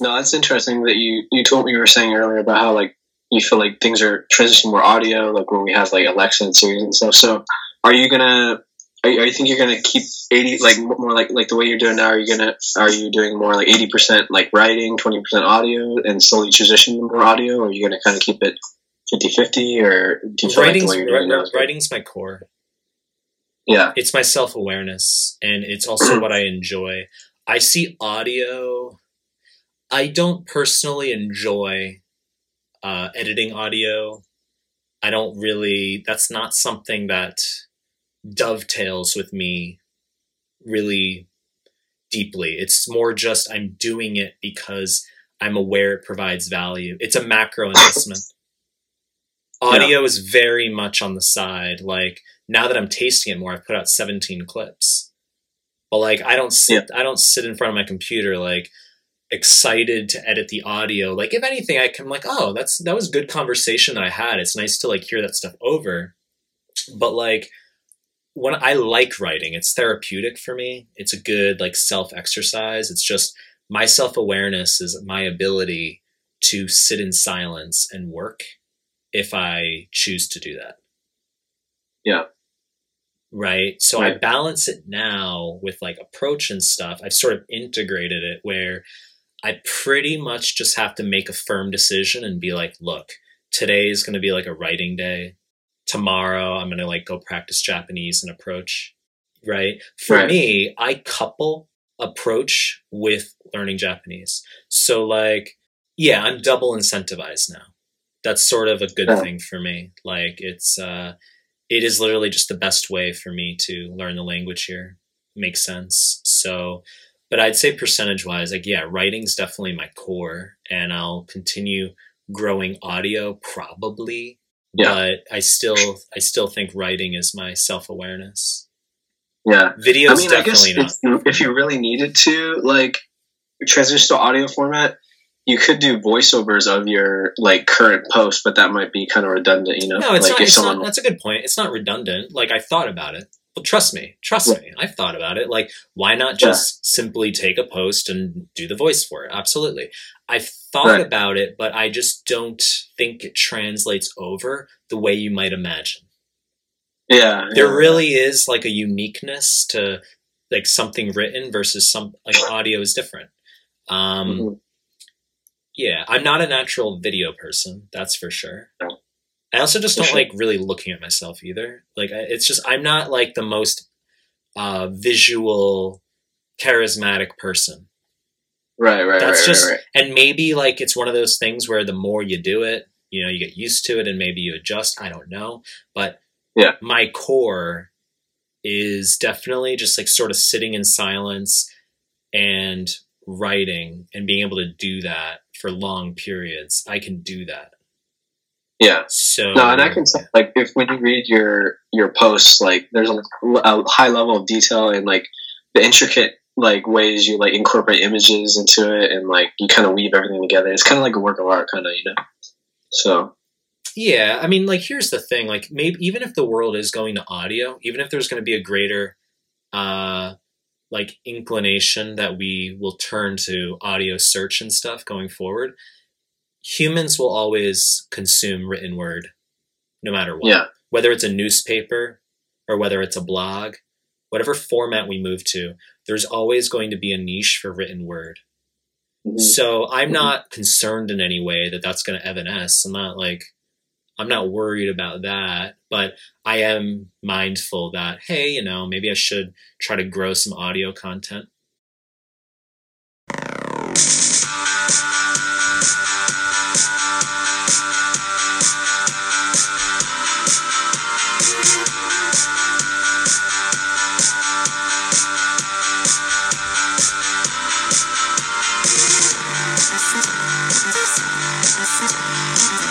No, that's interesting that you you told me you were saying earlier about how like you feel like things are transitioning more audio, like when we have like Alexa and Siri and stuff. So, are you gonna? Are you, are you think you're gonna keep eighty like more like like the way you're doing now? Are you gonna are you doing more like eighty percent like writing, twenty percent audio, and slowly transition more audio? Or are you gonna kind of keep it 50-50 or do you writing's, like the way you're doing now is writing's my core. Yeah, It's my self awareness, and it's also what I enjoy. I see audio. I don't personally enjoy uh, editing audio. I don't really. That's not something that dovetails with me really deeply. It's more just I'm doing it because I'm aware it provides value. It's a macro investment. Audio is very much on the side. Like now that I'm tasting it more, I've put out 17 clips. But like I don't sit I don't sit in front of my computer like excited to edit the audio. Like if anything, I can like, oh, that's that was good conversation that I had. It's nice to like hear that stuff over. But like when I like writing, it's therapeutic for me. It's a good like self exercise. It's just my self awareness is my ability to sit in silence and work if I choose to do that. Yeah. Right. So I balance it now with like approach and stuff. I've sort of integrated it where I pretty much just have to make a firm decision and be like, look, today is going to be like a writing day. Tomorrow I'm going to like go practice Japanese and approach. Right. For Right. me, I couple approach with learning Japanese. So like, yeah, I'm double incentivized now. That's sort of a good Yeah. thing for me. Like it's, uh, it is literally just the best way for me to learn the language here. Makes sense. So, but I'd say percentage wise, like, yeah, writing's definitely my core and I'll continue growing audio probably. Yeah. But I still, I still think writing is my self awareness. Yeah. Video's I mean, I guess definitely if not. you, if you really needed to, like, transition to audio format, you could do voiceovers of your like current post, but that might be kind of redundant, you know. No, it's like not. if It's someone, not. That's a good point. It's not redundant. Like I thought about it. Well, trust me. Trust Yeah. me. I've thought about it. Like, why not just simply take a post and do the voice for it? Absolutely. I've thought Right. about it, but I just don't think it translates over the way you might imagine. yeah, There yeah. really is like a uniqueness to like something written versus some like audio is different. Um, Mhm. yeah, I'm not a natural video person. That's for sure. No. I also just don't sure. like really looking at myself either. Like it's just I'm not like the most uh, visual, charismatic person. right, right, That's right, just right, right. and maybe like it's one of those things where the more you do it, you know, you get used to it and maybe you adjust. I don't know, but Yeah. my core is definitely just like sort of sitting in silence and writing and being able to do that for long periods. I can do that. Yeah. So No, and I can tell, like if when you read your your posts, like there's a, a high level of detail and like the intricate like ways you like incorporate images into it, and like you kind of weave everything together. It's kind of like a work of art, kind of, you know. So Yeah, I mean, like, here's the thing: like, maybe even if the world is going to audio, even if there's going to be a greater, uh, like, inclination that we will turn to audio search and stuff going forward, humans will always consume written word no matter what. Yeah. Whether it's a newspaper or whether it's a blog, whatever format we move to, there's always going to be a niche for written word. Mm-hmm. So I'm mm-hmm. not concerned in any way that that's going to evanesce. I'm not like, I'm not worried about that, but I am mindful that, hey, you know, maybe I should try to grow some audio content. Thank you.